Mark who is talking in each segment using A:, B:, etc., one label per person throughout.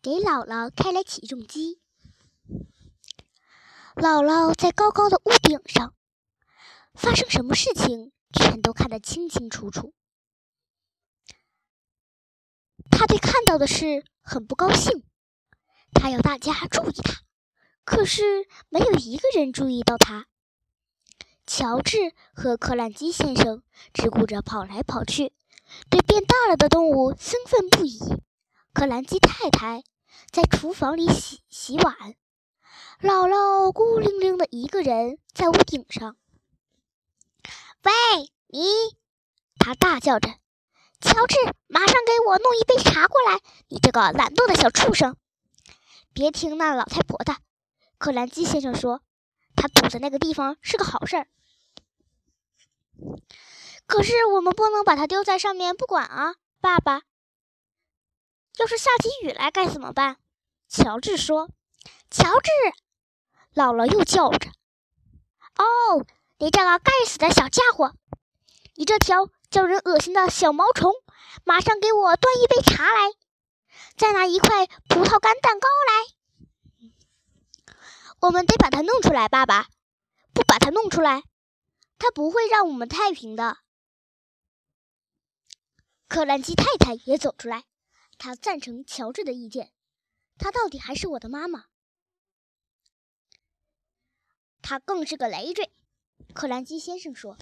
A: 给姥姥开来起重机。姥姥在高高的屋顶上，发生什么事情全都看得清清楚楚。他对看到的事很不高兴，他要大家注意他，可是没有一个人注意到他。乔治和克兰基先生只顾着跑来跑去，对变大了的动物兴奋不已。克兰基太太在厨房里洗洗碗，姥姥孤零零的一个人在屋顶上。喂，你！他大叫着。乔治，马上给我弄一杯茶过来！你这个懒惰的小畜生！别听那老太婆的，克兰基先生说，他堵在那个地方是个好事儿。可是我们不能把它丢在上面不管啊，爸爸。要是下起雨来该怎么办？乔治说。乔治，姥姥又叫着。哦，你这个该死的小家伙！你这条……叫人恶心的小毛虫，马上给我端一杯茶来，再拿一块葡萄干蛋糕来。我们得把它弄出来，爸爸。不把它弄出来，他不会让我们太平的。克兰基太太也走出来，他赞成乔治的意见。她到底还是我的妈妈。她更是个累赘，克兰基先生说。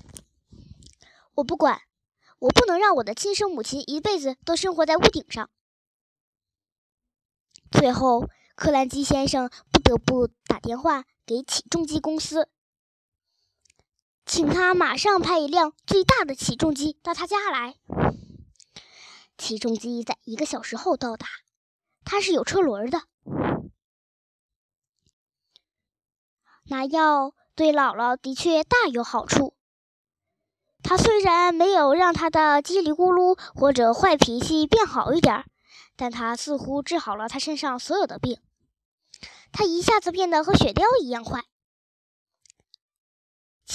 A: 我不管。我不能让我的亲生母亲一辈子都生活在屋顶上。最后，克兰基先生不得不打电话给起重机公司，请他马上派一辆最大的起重机到他家来。起重机在一个小时后到达，它是有车轮的。拿药对姥姥的确大有好处。他虽然没有让他的叽里咕噜或者坏脾气变好一点，但他似乎治好了他身上所有的病。他一下子变得和雪雕一样快。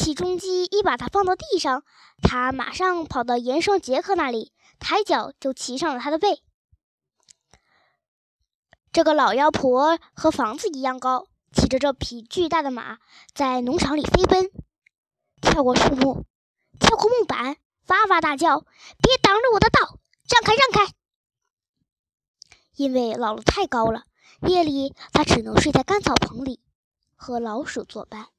A: 起重机一把他放到地上，他马上跑到岩生杰克那里，抬脚就骑上了他的背。这个老妖婆和房子一样高，骑着这匹巨大的马在农场里飞奔，跳过树木。跳过木板，哇哇大叫：“别挡着我的道，让开，让开！”因为姥姥太高了，夜里他只能睡在干草棚里，和老鼠作伴。